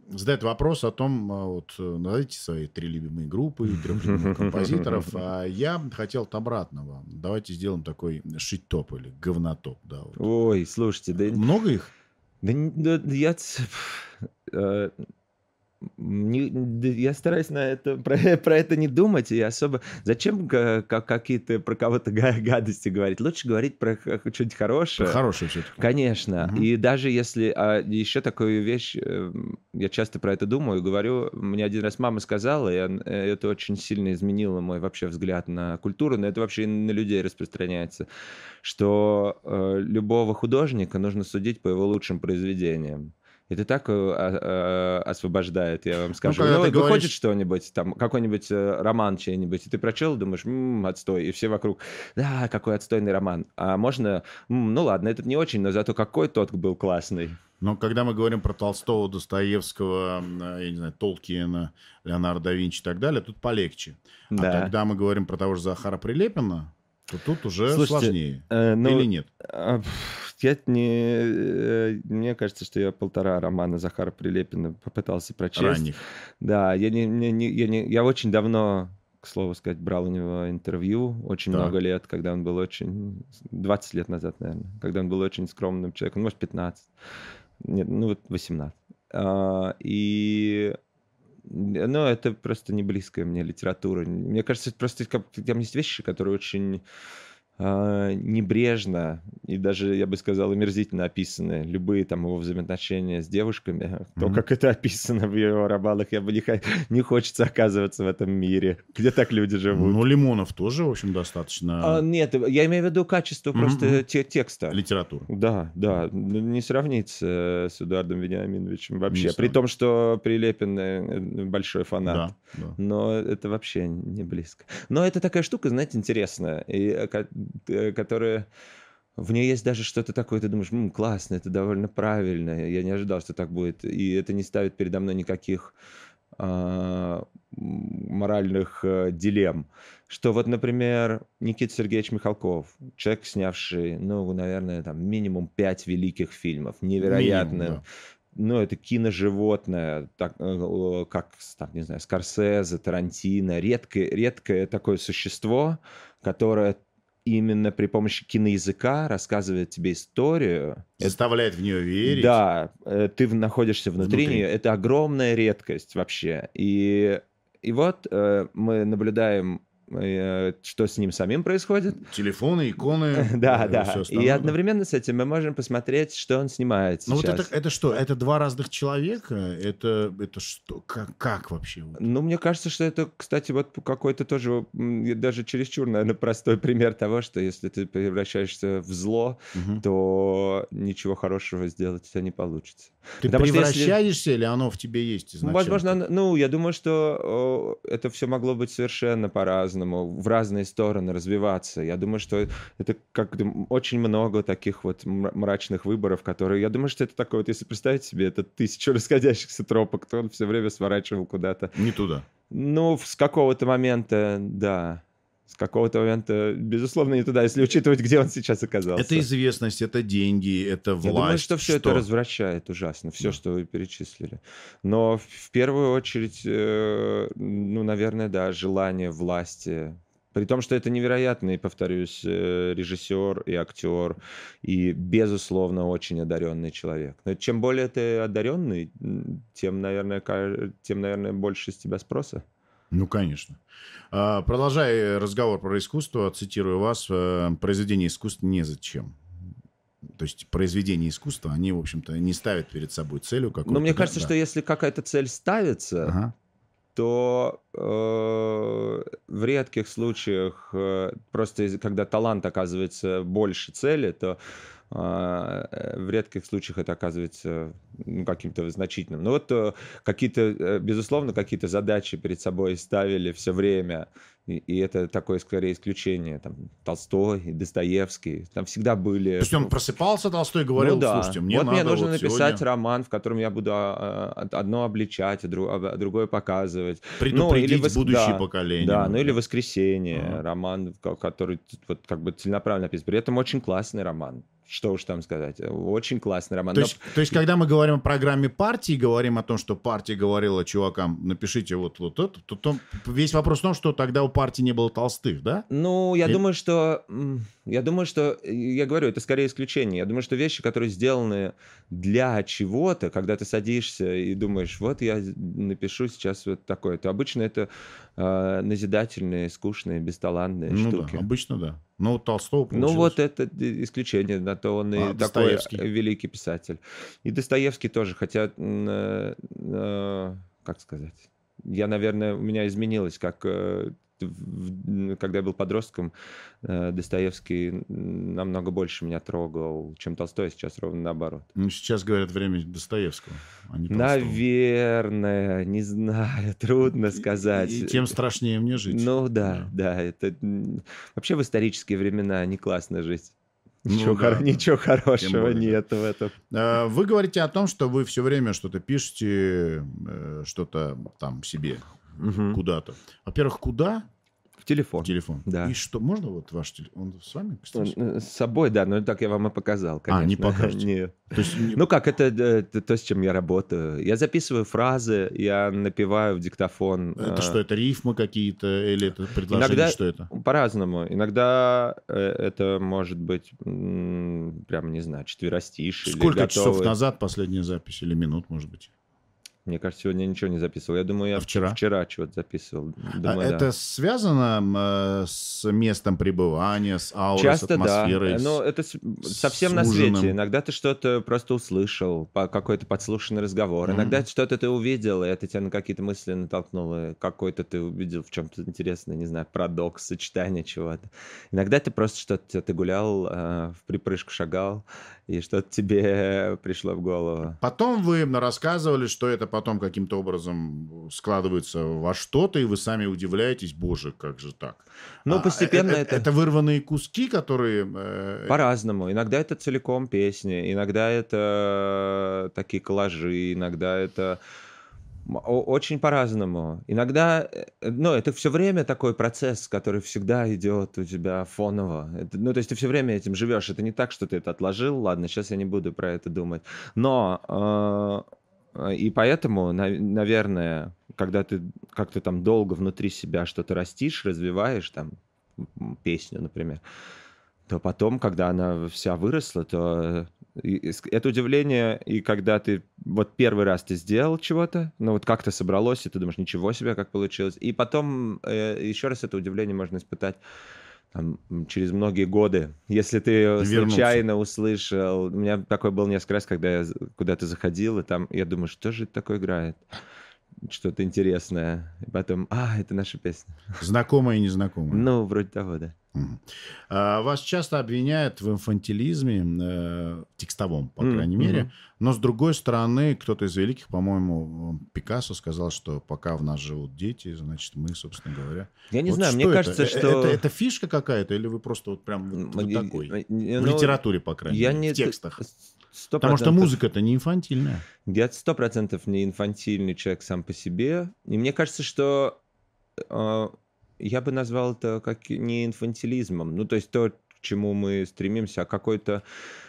задают вопрос о том, а, вот, назовите свои три любимые группы, трех любимых композиторов. А я хотел от обратного. Давайте сделаем такой шить-топ или говнотоп. Да, вот. Ой, слушайте, да... Много их? Да, да я... Э, не, я стараюсь на это, (laughs) про, про это не думать и особо... Зачем как, какие-то про кого-то (laughs) гадости говорить? Лучше говорить про что-нибудь хорошее. Про хорошее все-таки. Конечно. Угу. И даже если... А еще такую вещь, эм, я часто про это думаю, говорю, мне один раз мама сказала, и это очень сильно изменило мой вообще взгляд на культуру, но это вообще и на людей распространяется, что э, любого художника нужно судить по его лучшим произведениям. Это так э, а, а, освобождает, я вам ну, скажу. Ну, ну выходит говоришь... что-нибудь, там, какой-нибудь э, роман чей-нибудь, и ты прочел, думаешь, м-м, отстой, и все вокруг, да, какой отстойный роман. А можно, м-м, ну ладно, этот не очень, но зато какой тот был классный. Но когда мы говорим про Толстого, Достоевского, э, я не знаю, Толкиена, Леонардо да Винчи и так далее, тут полегче. А да. А когда мы говорим про того же Захара Прилепина, то тут уже Слушайте, сложнее. Э, ну, Или нет? Э, я не... э, Мне кажется, что я полтора романа Захара Прилепина попытался прочесть. Ранних. Да, я, не, не- не- я, не, я очень давно, к слову сказать, брал у него интервью, очень Так. много лет, когда он был очень... 20 лет назад, наверное, когда он был очень скромным человеком, может, 15. Нет, ну вот 18. А, и... Ну, это просто не близкая мне литература. Мне кажется, это просто там есть вещи, которые очень небрежно и даже, я бы сказал, омерзительно описаны. Любые там его взаимоотношения с девушками. (laughs) То, Мгм. как это описано в его романах, я бы не, не хочется оказываться в этом мире, где так люди живут. Ну, Лимонов тоже, в общем, достаточно А, нет, я имею в виду качество Мгм, просто те- текста. литература. Да, да, ну, не сравнится с Эдуардом Вениаминовичем вообще. Не При том, что Прилепин э, большой фанат. Да, да. Но это вообще не близко. Но это такая штука, знаете, интересная, и, э, э, которая... В ней есть даже что-то такое, ты думаешь, «М, классно, это довольно правильно, я не ожидал, что так будет. И это не ставит передо мной никаких м, моральных э, дилемм. Что вот, например, Никита Сергеевич Михалков, человек, снявший, ну, наверное, там минимум пять великих фильмов, невероятно Минимум, да. ну, это киноживотное, так, э, э, как, там, не знаю, Скорсезе, Тарантино, редкое, редкое такое существо, которое именно при помощи киноязыка рассказывает тебе историю. Это- Заставляет в нее верить. да, э, ты находишься внутри, Внутри. нее. Это огромная редкость вообще. И, и вот э, мы наблюдаем, что с ним самим происходит. Телефоны, иконы. (laughs) Да, э, да. И одновременно с этим мы можем посмотреть, что он снимает Ну вот это, это что? Это два разных человека? Это, это что? Как, как вообще? Ну, мне кажется, что это, кстати, вот какой-то тоже даже чересчур, наверное, простой (laughs) пример того, что если ты превращаешься в зло, то ничего хорошего сделать у тебя не получится. Ты потому что если- превращаешься или оно в тебе есть Ну, изначально? Возможно, ну, я думаю, что э, это все могло быть совершенно по-разному, в разные стороны развиваться. Я думаю, что это как очень много таких вот мрачных выборов, которые, я думаю, что это такое вот, если представить себе, это тысячу (laughs) расходящихся тропок, то он все время сворачивал куда-то. Не туда. Ну, с какого-то момента, да. С какого-то момента, безусловно, не туда, если учитывать, где он сейчас оказался. Это известность, это деньги, это власть. Я думаю, что все это развращает ужасно, все, Да. что вы перечислили. Но в- первую очередь, э, ну, наверное, да, желание власти. При том, что это невероятный, повторюсь, э, режиссер и актер, и, безусловно, очень одаренный человек. Но чем более ты одаренный, тем, наверное, тем, наверное, больше с тебя спроса. Ну, конечно. А, Продолжая разговор про искусство, цитирую вас, э, произведение искусства незачем. То есть произведения искусства, они, в общем-то, не ставят перед собой целью какую-то. Но мне кажется, да. что если какая-то цель ставится, Ага. то э, в редких случаях, э, просто из- когда талант оказывается больше цели, то в редких случаях это оказывается ну, каким-то значительным. Но вот э, какие-то, э, безусловно, какие-то задачи перед собой ставили все время, и, и это такое скорее исключение. Там Толстой, Достоевский, там всегда были... То есть он просыпался, Толстой, говорил, Ну да. слушайте, мне вот надо мне нужно вот написать сегодня роман, в котором я буду а, а, одно обличать, а дру- а другое показывать. предупредить вос- будущее да, поколение. Да, ну или «Воскресенье», Ага. роман, ко- который вот как бы целенаправленно написан. При этом очень классный роман. Что уж там сказать. Очень классный роман. То Но- есть, то есть, когда мы говорим о программе партии, говорим о том, что партия говорила чувакам, напишите вот, вот это, то, то весь вопрос в том, что тогда у партии не было толстых, да? Ну, я И- думаю, что... Я думаю, что... Я говорю, это скорее исключение. Я думаю, что вещи, которые сделаны для чего-то, когда ты садишься и думаешь, вот я напишу сейчас вот такое, то обычно это э, назидательные, скучные, бесталанные Ну штуки. да, обычно да. Но у Толстого Ну получилось. вот это исключение, на то он и А такой великий писатель. И Достоевский тоже, хотя, э, э, как сказать, я, наверное, у меня изменилось, как э, когда я был подростком, э, Достоевский намного больше меня трогал, чем Толстой, сейчас ровно наоборот. Ну, сейчас говорят время Достоевского, а не Толстого. Наверное, не знаю, трудно сказать. И, и тем страшнее мне жить. Ну да, да, это м, вообще в исторические времена не классно жить. Ну Ничего, да, хоро- да. ничего хорошего более, да. нет в этом. А, Вы говорите о том, что вы все время что-то пишете, э, что-то там себе Мгм. куда-то. Во-первых, куда? Телефон. Телефон. Да. И что, можно вот ваш телефон? Он с вами, кстати? Э, С собой, да, но так я вам и показал, конечно. А, не покажете. (laughs) Не. То есть, не- Ну как, это э, т- то, с чем я работаю. Я записываю фразы, я напеваю в диктофон. это э, что, это рифмы какие-то или это предложение, Иногда- что это? По-разному. Иногда это может быть, прям, не знаю, четверостишие. или Сколько часов готовые. назад последняя запись или минут, может быть? Мне кажется, сегодня я ничего не записывал. Я думаю, я А вчера? вчера чего-то записывал. А Думаю, да. это связано м, э, с местом пребывания, с аурой, с Часто да. атмосферой? с- Но это с- совсем с на ужином? свете. Иногда ты что-то просто услышал, по- какой-то подслушанный разговор. Мгм. Иногда что-то ты увидел, и это тебя на какие-то мысли натолкнуло. Какой-то ты увидел в чем-то интересное, не знаю, парадокс, сочетание чего-то. Иногда ты просто что-то, ты гулял, э, в припрыжку шагал, и что-то тебе пришло в голову. Потом вы рассказывали, что это потом каким-то образом складывается во что-то, и вы сами удивляетесь, боже, как же так? Ну, А, постепенно э, э, это... Это вырванные куски, которые... э, По-разному. Иногда это целиком песни, иногда это такие коллажи, иногда это очень по-разному. Иногда, э, ну, это все время такой процесс, который всегда идет у тебя фоново. Это- ну, то есть ты все время этим живешь. Это не так, что ты это отложил, ладно, сейчас я не буду про это думать. Но э, и поэтому, на- наверное, когда ты как-то там долго внутри себя что-то растишь, развиваешь, там, песню, например, то потом, когда она вся выросла, то э, это удивление, и когда ты вот первый раз ты сделал чего-то, ну вот как-то собралось, и ты думаешь, ничего себе, как получилось, и потом э, еще раз это удивление можно испытать там, через многие годы. Если ты И вернуться. случайно услышал, у меня такой был несколько раз, когда я куда-то заходил, и там я думаю, что же это такое играет? Что-то интересное. И потом, а, это наша песня. Знакомые и незнакомые. Ну, вроде того, да. А, Вас часто обвиняют в инфантилизме, э, текстовом, по крайней мере. мгм. Но, с другой стороны, кто-то из великих, по-моему, Пикассо сказал, что пока в нас живут дети, значит, мы, собственно говоря... Я не Вот знаю, мне это? кажется, Э, что... Это, это фишка какая-то, или вы просто вот прям вот- вот такой? э, э, В ну, литературе, по крайней я мере, не в текстах. Сто Потому что музыка-то не инфантильная. Я сто процентов не инфантильный человек сам по себе. И мне кажется, что э, я бы назвал это как не инфантилизмом. Ну, то есть то, к чему мы стремимся, а какой-то э,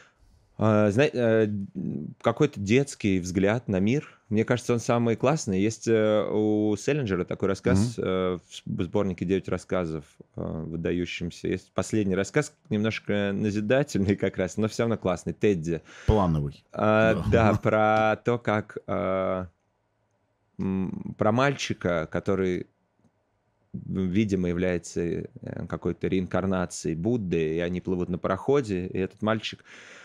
какой-то детский взгляд на мир. Мне кажется, он самый классный. Есть э, у Селлинджера такой рассказ э, в сборнике «Девять рассказов» э, выдающимся. Есть последний рассказ, немножко назидательный как раз, но все равно классный. «Тедди». Плановый. А, Да. да, (laughs) про то, как а, про мальчика, который видимо является э, какой-то реинкарнацией Будды, и они плывут на пароходе, и этот мальчик а,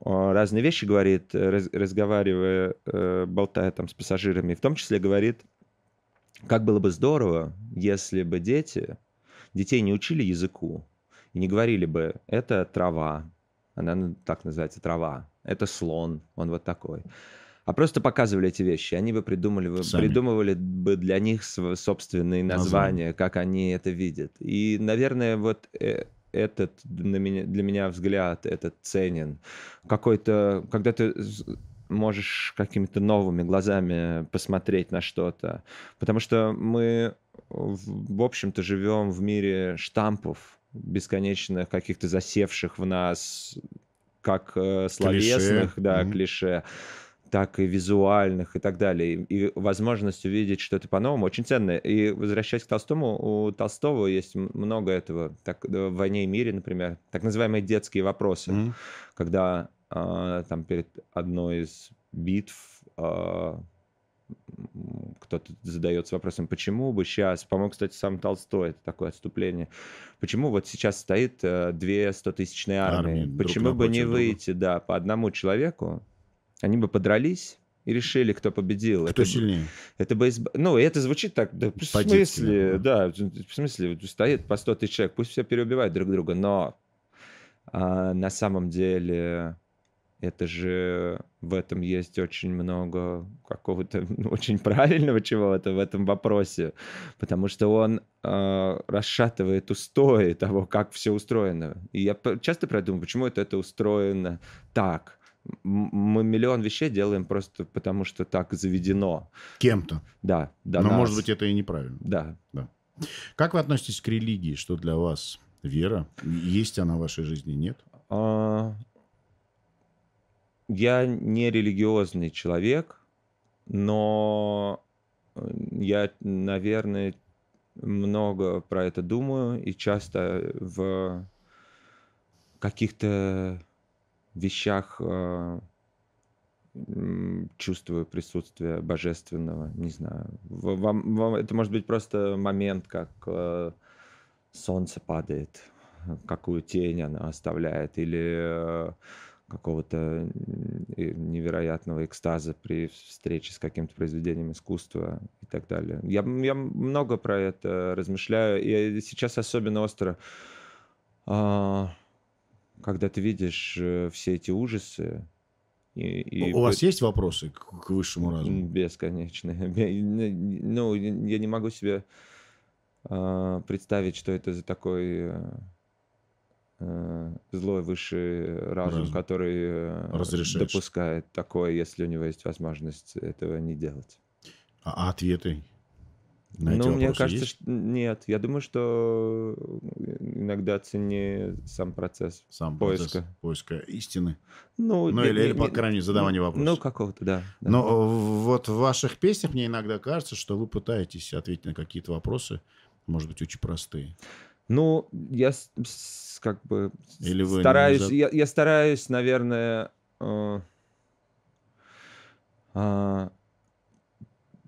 разные вещи говорит, э, раз- разговаривая, э, болтая там с пассажирами, в том числе говорит, как было бы здорово, если бы дети, детей не учили языку и не говорили бы, это трава, она ну, так называется трава, это слон, он вот такой. А просто показывали эти вещи, они бы придумали, Сами. придумывали бы для них собственные названия, как они это видят. И, наверное, вот э, этот на меня, для меня взгляд, этот ценен. Какой-то, когда ты можешь какими-то новыми глазами посмотреть на что-то. Потому что мы, в общем-то, живем в мире штампов, бесконечных, каких-то засевших в нас, как э, словесных, да, Мгм. клише, так и визуальных и так далее. И возможность увидеть что-то по-новому очень ценная. И возвращаясь к Толстому, у Толстого есть много этого. Так, в «Войне и мире», например, так называемые детские вопросы Мгм. когда а, там перед одной из битв а, кто-то задается вопросом, почему бы сейчас, по-моему, кстати, сам Толстой, это такое отступление, почему вот сейчас стоит э, две стотысячные армии, Армии почему бы не друга. выйти, да, по одному человеку, они бы подрались и решили, кто победил. Кто Это сильнее? это изб- Ну, это звучит так, да, в смысле, да, в смысле, стоит по 100 тысяч человек, пусть все переубивают друг друга, но а, на самом деле это же в этом есть очень много какого-то (laughs) ну, очень правильного чего-то в этом вопросе, потому что он а, расшатывает устои того, как все устроено. И я часто продумываю, почему это, это устроено так. Мы миллион вещей делаем просто потому, что так заведено. Кем-то. Да, да. Но, может быть, это и неправильно. Да. Да. Как вы относитесь к религии? Что для вас вера? Есть она в вашей жизни, нет? А, Я не религиозный человек, но э, я, наверное, много про это думаю и часто в каких-то вещах э, чувствую присутствие божественного, не знаю. Вам, вам- это может быть просто момент, как э, солнце падает, какую тень она оставляет, или э, какого-то э, невероятного экстаза при встрече с каким-то произведением искусства и так далее. Я, я много про это размышляю, и сейчас особенно остро, а, когда ты видишь э, все эти ужасы. И, и У вас есть вопросы к, к высшему разуму? Бесконечные. (laughs) Бе- Ну, я не могу себе а, представить, что это за такой э, э, злой высший разум, Разум. который э, Разрешает. допускает такое, если у него есть возможность этого не делать. А ответы на Ну, мне кажется, есть? что нет. Я думаю, что иногда ценнее сам процесс Сам поиска. процесс поиска истины. Ну, Ну, не- или, не- или, по не- крайней мере, задавания ну, вопросов. Ну, какого-то, да. да. Но э, вот в ваших песнях мне иногда кажется, что вы пытаетесь ответить на какие-то вопросы, может быть, очень простые. Ну, я как бы Или вы стараюсь, за- я, я стараюсь, наверное, э, а,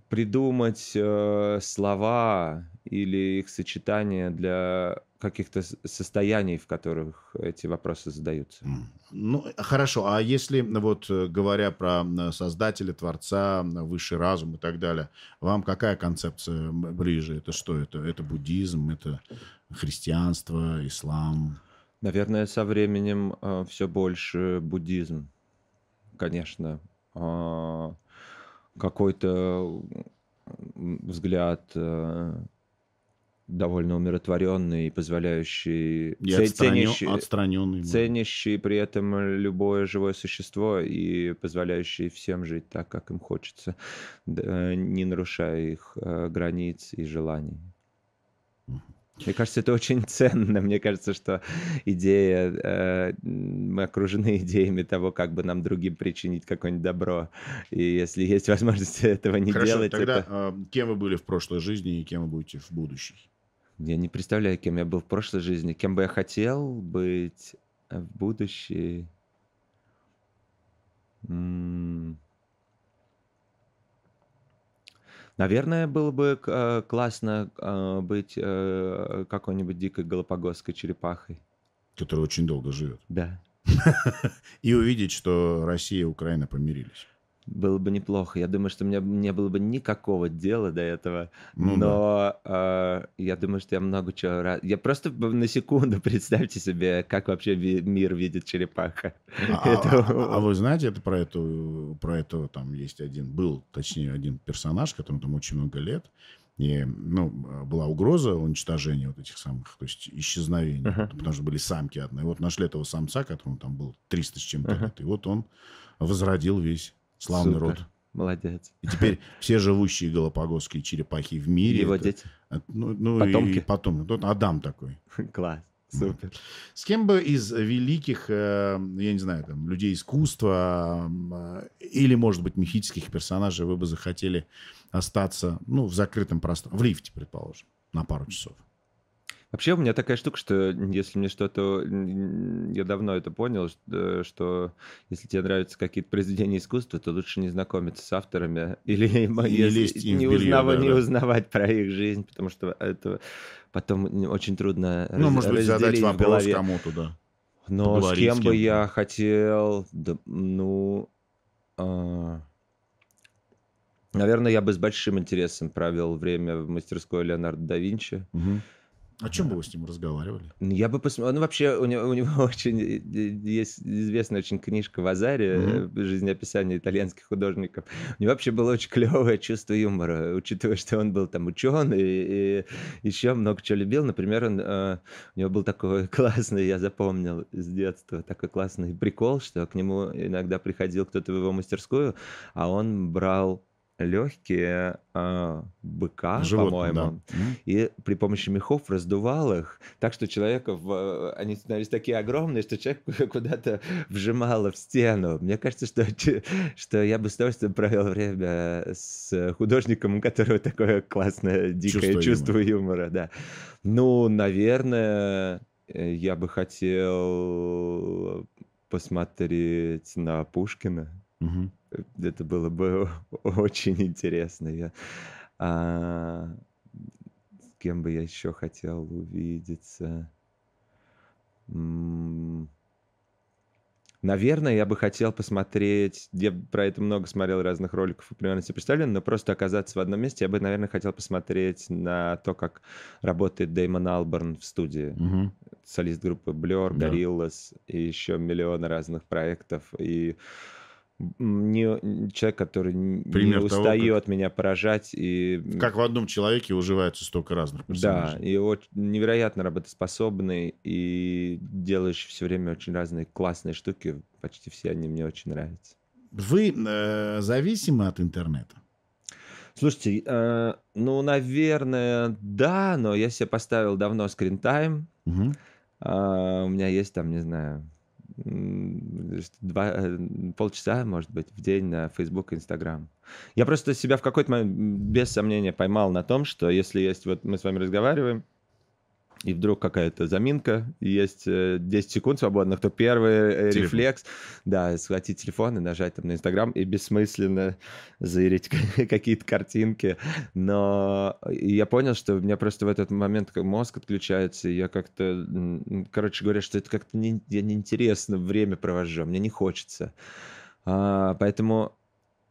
придумать э, слова или их сочетание для каких-то состояний, в которых эти вопросы задаются. Ну, хорошо. А если, ну, вот, э, говоря про создателя, творца, высший разум и так далее, вам какая концепция ближе? Это что? Это, это буддизм, это христианство, ислам? Наверное, со временем все больше буддизм, конечно. А, какой-то взгляд э, довольно умиротворенный и позволяющий, И це- отстранен- ценящий, отстраненный. ценящий при этом любое живое существо и позволяющий всем жить так, как им хочется, да, не нарушая их э, границ и желаний. Мне кажется, это очень ценно. Мне кажется, что идея, э, мы окружены идеями того, как бы нам другим причинить какое-нибудь добро. И если есть возможность (laughs) этого не Хорошо, делать, тогда это... э, кем вы были в прошлой жизни и кем вы будете в будущей? Я не представляю, кем я был в прошлой жизни, кем бы я хотел быть в будущей. М. Наверное, было бы э, классно э, быть э, какой-нибудь дикой галапагосской черепахой. Который очень долго живет. Да. (laughs) И увидеть, что Россия и Украина помирились. Было бы неплохо. Я думаю, что у меня не было бы никакого дела до этого. Ну но э, я думаю, что я много чего... ра- Я просто на секунду (laughs) представьте себе, как вообще ви- мир видит черепаха. А, а- (laughs) Это- а- а вы знаете, это про эту, про это там есть один, был, точнее, один персонаж, которому там очень много лет, и, ну, была угроза уничтожения вот этих самых, то есть исчезновения, Ага. потому что были самки одни. И вот нашли этого самца, которому там был 300 с чем-то Ага. лет, и вот он возродил весь славный Супер. род. Молодец. И теперь (laughs) все живущие галапагосские черепахи в мире... Его это- дети. ну, ну, Потомки. и потом. Вот Адам такой. (laughs) Класс. Супер. С кем бы из великих, э, я не знаю, там, людей искусства э, или, может быть, мифических персонажей вы бы захотели остаться, ну, в закрытом пространстве, в лифте, предположим, на пару часов? Вообще у меня такая штука, что если мне что-то... Я давно это понял, что, что если тебе нравятся какие-то произведения искусства, то лучше не знакомиться с авторами (laughs) или в не, белье, да, не да. узнавать про их жизнь, потому что это потом очень трудно Ну, раз- может быть, задать вопрос голове. кому-то, да. Но с кем с бы кем-то. я хотел, да, ну, а, наверное, я бы с большим интересом провел время в мастерской Леонардо да Винчи. Мгм. О чем бы вы с ним разговаривали? Я бы посмотрел, ну вообще у него, у него (laughs) очень э, есть известная очень книжка Вазари э, «Жизнеописание итальянских художников». У него вообще было очень (laughs) клевое чувство юмора, учитывая, что он был там ученый и еще много чего любил. Например, он, э, у него был такой (laughs) классный, я запомнил с детства, такой классный прикол, что к нему иногда приходил кто-то в его мастерскую, а он брал легкие э, быка, Животных, по-моему, да. И при помощи мехов раздувал их, так что человека, в- они становились такие огромные, что человек (laughs) куда-то вжимало в стену. Мне кажется, что, что я бы с удовольствием провел время с художником, у которого такое классное, дикое Чувство чувство, юмора. да. Ну, наверное, э, я бы хотел посмотреть на Пушкина. Мгм. Это было бы (laughs) очень интересно. Я, а, с кем бы я еще хотел увидеться? Наверное, я бы хотел посмотреть, я про это много смотрел разных роликов и примерно себе представляю, но просто оказаться в одном месте, я бы, наверное, хотел посмотреть на то, как работает Дэймон Алберн в студии Мгм. солист группы Blur, Да. Gorillaz и еще миллионы разных проектов. И не, человек, который н- не Пример того, устает меня поражать. И, Как в одном человеке уживается столько разных да, персонажей. и оч- невероятно работоспособный и делающий все время очень разные классные штуки. Почти все они мне очень нравятся. Вы э, зависимы от интернета? Слушайте, э, ну, наверное, да, но я себе поставил давно скрин-тайм. Мгм. А, у меня есть там, не знаю, два, э, полчаса, может быть, в день на Facebook и Instagram. Я просто себя в какой-то момент, без сомнения, поймал на том, что если есть, вот мы с вами разговариваем, и вдруг какая-то заминка, есть э, 10 секунд свободных, то первый э, Телефон. рефлекс, да, схватить телефон и нажать там на Инстаграм, и бессмысленно заирить (laughs) какие-то картинки. Но я понял, что у меня просто в этот момент мозг отключается, и я как-то, короче говоря, что это как-то не, я неинтересно время провожу, мне не хочется. А, поэтому э,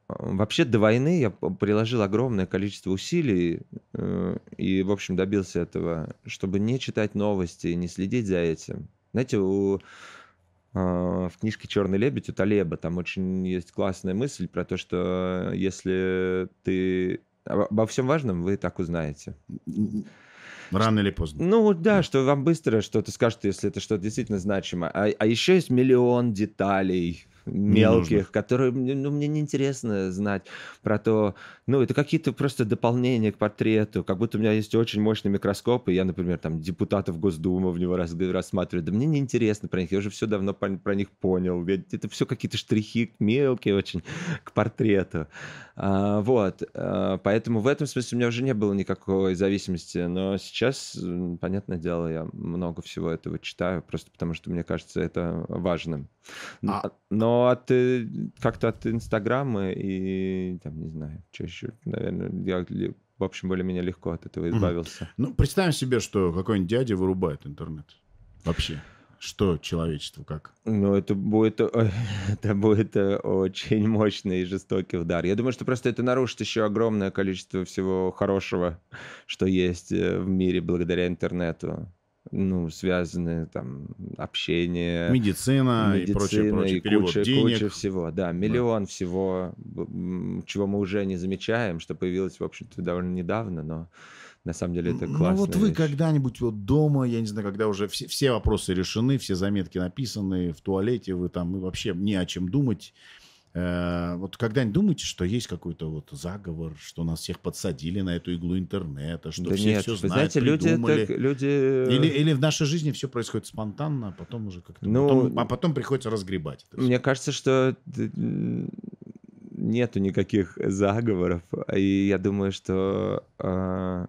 вообще до войны я приложил огромное количество усилий э, и, в общем, добился этого, чтобы не читать новости, не следить за этим. Знаете, у, а, в книжке «Черный лебедь» у Талеба там очень есть классная мысль про то, что если ты обо обо всем важном вы так узнаете. Рано или поздно. Ну да, что вам быстро что-то скажут, если это что-то действительно значимо. А, а еще есть миллион деталей мелких, Ненужных. которые ну, мне неинтересно знать про то, ну, это какие-то просто дополнения к портрету, как будто у меня есть очень мощный микроскоп, и я, например, там, депутатов Госдумы в него раз, рассматриваю, да мне неинтересно про них, я уже все давно по- про них понял, ведь это все какие-то штрихи мелкие очень к портрету. А, вот, а, поэтому в этом смысле у меня уже не было никакой зависимости, но сейчас, понятное дело, я много всего этого читаю, просто потому что мне кажется это важным. А- Но от, э, как-то от Инстаграма и, там, не знаю, что еще, наверное, я, в общем, более-менее легко от этого избавился. Ну, представим себе, что какой-нибудь дядя вырубает интернет. Вообще. Что человечество, как? Ну, это будет, (laughs) это будет э, очень мощный и жестокий удар. Я думаю, что просто это нарушит еще огромное количество всего хорошего, что есть э, в мире благодаря интернету. Ну, связанные там общение, Медицина, и прочее, медицина прочее. и Перевод куча, денег. куча всего. Да, миллион всего, б- м, чего мы уже не замечаем, что появилось, в общем-то, довольно недавно, но на самом деле это классно. Ну вот вы когда-нибудь вот дома, я не знаю, когда уже все, все вопросы решены, все заметки написаны в туалете, вы там и вообще не о чем думать. Э, вот когда-нибудь думаете, что есть какой-то вот заговор, что нас всех подсадили на эту иглу интернета, что Да все нет, все знают, знаете, люди, придумали? это, люди... Или, или в нашей жизни все происходит спонтанно, а потом уже как-то... Ну, потом- а потом приходится разгребать это. Мне кажется, что нету никаких заговоров, и я думаю, что н-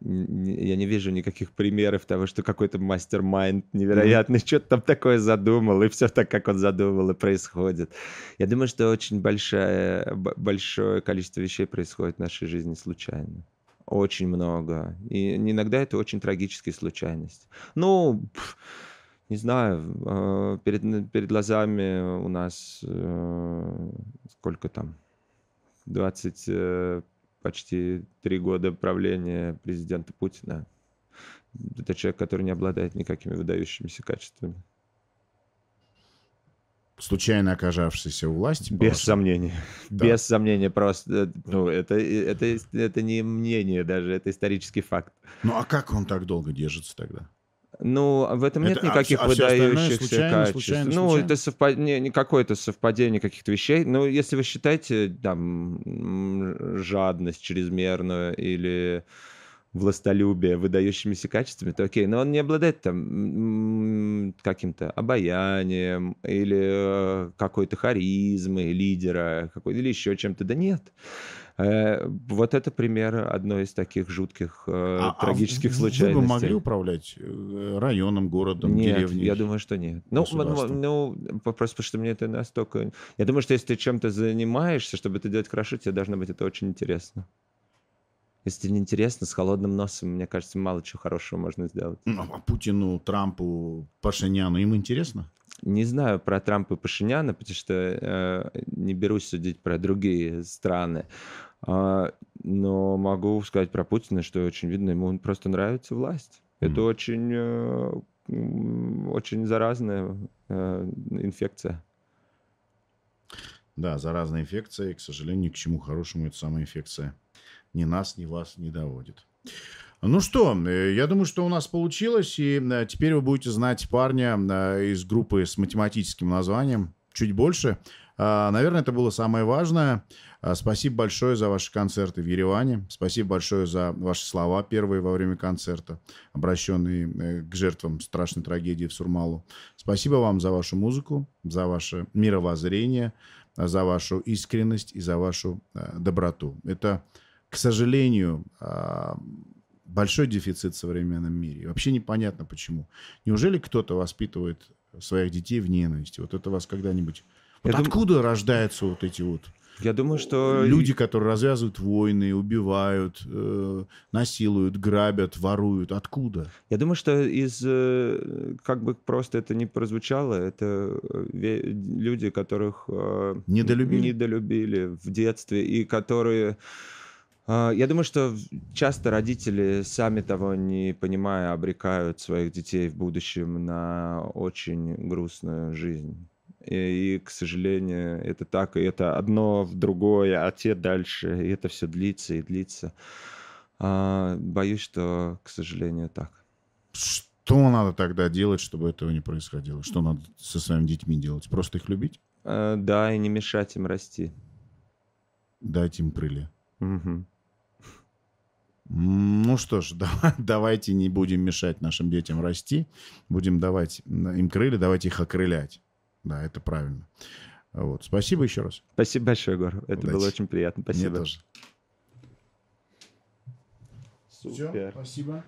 я не вижу никаких примеров того, что какой-то мастер-майнд невероятный что-то там такое задумал, и все так, как он задумал, и происходит. Я думаю, что очень большая, б- большое количество вещей происходит в нашей жизни случайно. Очень много. И иногда это очень трагические случайности. Ну, не знаю, э, перед, перед глазами у нас э, сколько там? 20, э, почти три года правления президента Путина. Это человек, который не обладает никакими выдающимися качествами. Случайно оказавшийся у власти. Без вашему- сомнения. Да. Без сомнения, просто. э, Ну, это, это, это не мнение даже, это исторический факт. Ну а как он так долго держится тогда? Ну, в этом нет Это- а никаких а выдающихся случайно, качеств. случайно, ну, случайно? это совпадение, не какое-то совпадение каких-то вещей. Ну, если вы считаете там жадность чрезмерную или властолюбие выдающимися качествами, то окей. Но он не обладает там каким-то обаянием или э, какой-то харизмой лидера, какой или еще чем-то. Да нет. Э, Вот это пример одной из таких жутких э, А- а трагических вы случайностей. бы могли управлять районом, городом, Нет, деревней? я думаю, что нет. Ну, ну, просто потому что мне это настолько... Я думаю, что если ты чем-то занимаешься, чтобы это делать хорошо, тебе должно быть это очень интересно. Если тебе не интересно, с холодным носом, мне кажется, мало чего хорошего можно сделать. Ну, А Путину, Трампу, Пашиняну, им интересно? Не знаю про Трампа и Пашиняна, потому что э, не берусь судить про другие страны. А, но могу сказать про Путина, что очень видно, ему просто нравится власть. Это Мгм. очень, э, очень заразная э, инфекция. Да, заразная инфекция, и, к сожалению, ни к чему хорошему эта самая инфекция ни нас, ни вас не доводит. Ну что, э, я думаю, что у нас получилось, и э, теперь вы будете знать парня э, из группы с математическим названием чуть больше. А, Наверное, это было самое важное. А, Спасибо большое за ваши концерты в Ереване. Спасибо большое за ваши слова первые во время концерта, обращенные к жертвам страшной трагедии в Сурмалу. Спасибо вам за вашу музыку, за ваше мировоззрение, за вашу искренность и за вашу доброту. Это, к сожалению, а, большой дефицит в современном мире. И Вообще непонятно почему. Неужели кто-то воспитывает своих детей в ненависти? Вот это вас когда-нибудь... Вот Я дум- откуда рождаются вот эти вот Я думаю, что... люди, которые развязывают войны, убивают, э, насилуют, грабят, воруют? Откуда? Я думаю, что из... э, Как бы просто это не прозвучало, это э, люди, которых... э, Недолюбили? Недолюбили в детстве, и которые... э, Я думаю, что часто родители, сами того не понимая, обрекают своих детей в будущем на очень грустную жизнь. И, и, к сожалению, это так, и это одно в другое, а те дальше, и это все длится и длится. А, Боюсь, что, к сожалению, так. Что надо тогда делать, чтобы этого не происходило? Что надо со своими детьми делать? Просто их любить? Э, Да, и не мешать им расти. Дать им крылья. Мгм. Ну что ж, (laughs) да- давайте не будем мешать нашим детям расти, будем давать им крылья, давайте их окрылять. Да, это правильно. Вот. Спасибо еще раз. Спасибо большое, Егор. Это Удачи. было очень приятно. Мне Спасибо. тоже. Супер. спасибо.